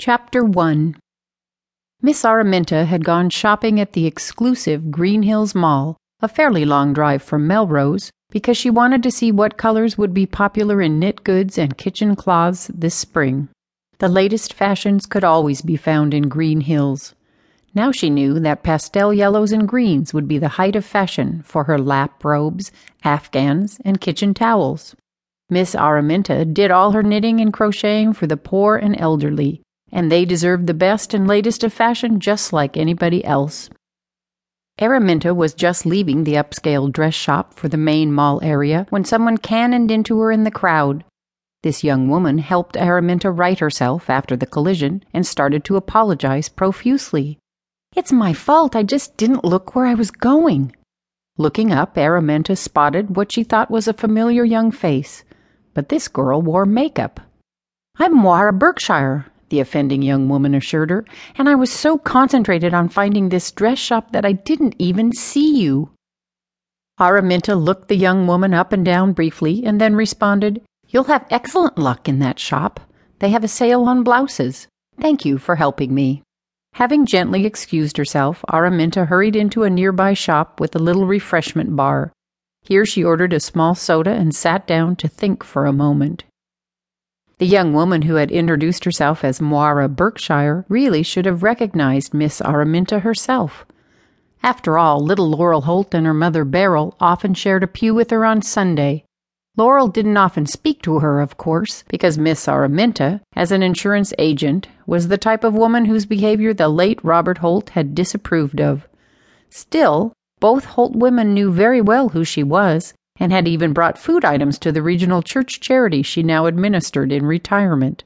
Chapter 1 Miss Araminta had gone shopping at the exclusive Green Hills Mall, a fairly long drive from Melrose, because she wanted to see what colors would be popular in knit goods and kitchen cloths this spring. The latest fashions could always be found in Green Hills. Now she knew that pastel yellows and greens would be the height of fashion for her lap robes, afghans, and kitchen towels. Miss Araminta did all her knitting and crocheting for the poor and elderly, and they deserved the best and latest of fashion just like anybody else. Araminta was just leaving the upscale dress shop for the main mall area when someone cannoned into her in the crowd. This young woman helped Araminta right herself after the collision and started to apologize profusely. It's my fault, I just didn't look where I was going. Looking up, Araminta spotted what she thought was a familiar young face, but this girl wore makeup. I'm Moira Berkshire, the offending young woman assured her, and I was so concentrated on finding this dress shop that I didn't even see you. Araminta looked the young woman up and down briefly and then responded, You'll have excellent luck in that shop. They have a sale on blouses. Thank you for helping me. Having gently excused herself, Araminta hurried into a nearby shop with a little refreshment bar. Here she ordered a small soda and sat down to think for a moment. The young woman who had introduced herself as Moira Berkshire really should have recognized Miss Araminta herself. After all, little Laurel Holt and her mother Beryl often shared a pew with her on Sunday. Laurel didn't often speak to her, of course, because Miss Araminta, as an insurance agent, was the type of woman whose behavior the late Robert Holt had disapproved of. Still, both Holt women knew very well who she was, and had even brought food items to the regional church charity she now administered in retirement.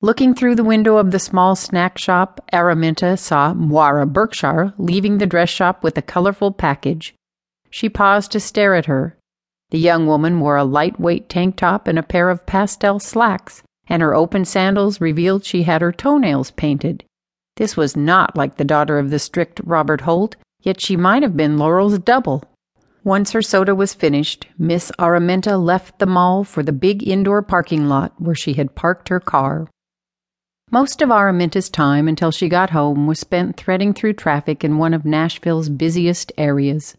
Looking through the window of the small snack shop, Araminta saw Moira Berkshire leaving the dress shop with a colorful package. She paused to stare at her. The young woman wore a lightweight tank top and a pair of pastel slacks, and her open sandals revealed she had her toenails painted. This was not like the daughter of the strict Robert Holt, yet she might have been Laurel's double. Once her soda was finished, Miss Araminta left the mall for the big indoor parking lot where she had parked her car. Most of Araminta's time until she got home was spent threading through traffic in one of Nashville's busiest areas.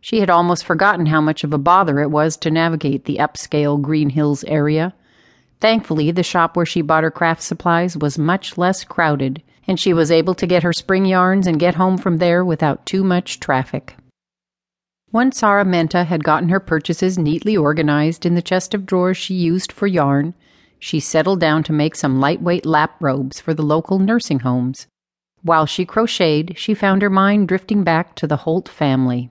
She had almost forgotten how much of a bother it was to navigate the upscale Green Hills area. Thankfully, the shop where she bought her craft supplies was much less crowded, and she was able to get her spring yarns and get home from there without too much traffic. Once Araminta had gotten her purchases neatly organized in the chest of drawers she used for yarn, she settled down to make some lightweight lap robes for the local nursing homes. While she crocheted, she found her mind drifting back to the Holt family.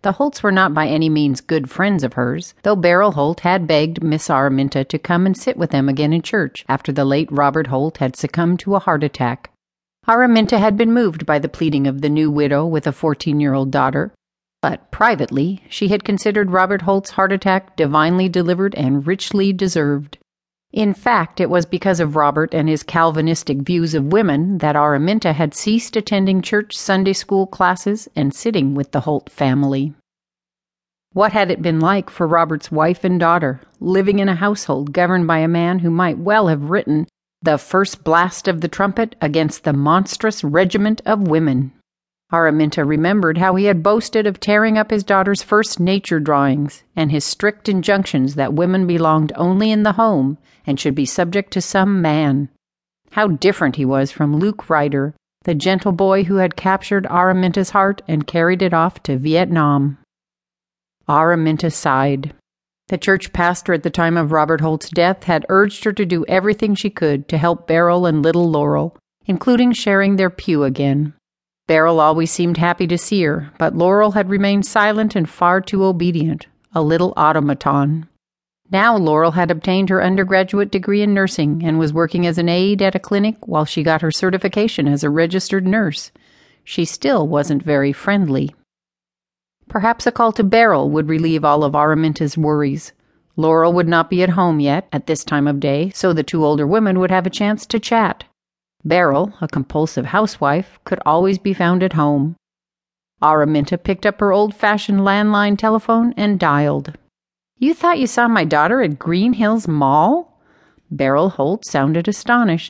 The Holts were not by any means good friends of hers, though Beryl Holt had begged Miss Araminta to come and sit with them again in church after the late Robert Holt had succumbed to a heart attack. Araminta had been moved by the pleading of the new widow with a fourteen year old daughter, but privately, she had considered Robert Holt's heart attack divinely delivered and richly deserved. In fact, it was because of Robert and his Calvinistic views of women that Araminta had ceased attending church Sunday school classes and sitting with the Holt family. What had it been like for Robert's wife and daughter, living in a household governed by a man who might well have written the first blast of the trumpet against the monstrous regiment of women? Araminta remembered how he had boasted of tearing up his daughter's first nature drawings and his strict injunctions that women belonged only in the home and should be subject to some man. How different he was from Luke Ryder, the gentle boy who had captured Araminta's heart and carried it off to Vietnam. Araminta sighed. The church pastor at the time of Robert Holt's death had urged her to do everything she could to help Beryl and little Laurel, including sharing their pew again. Beryl always seemed happy to see her, but Laurel had remained silent and far too obedient, a little automaton. Now Laurel had obtained her undergraduate degree in nursing and was working as an aide at a clinic while she got her certification as a registered nurse. She still wasn't very friendly. Perhaps a call to Beryl would relieve all of Araminta's worries. Laurel would not be at home yet at this time of day, so the two older women would have a chance to chat. Beryl, a compulsive housewife, could always be found at home. Araminta picked up her old fashioned landline telephone and dialed. You thought you saw my daughter at Green Hills Mall? Beryl Holt sounded astonished.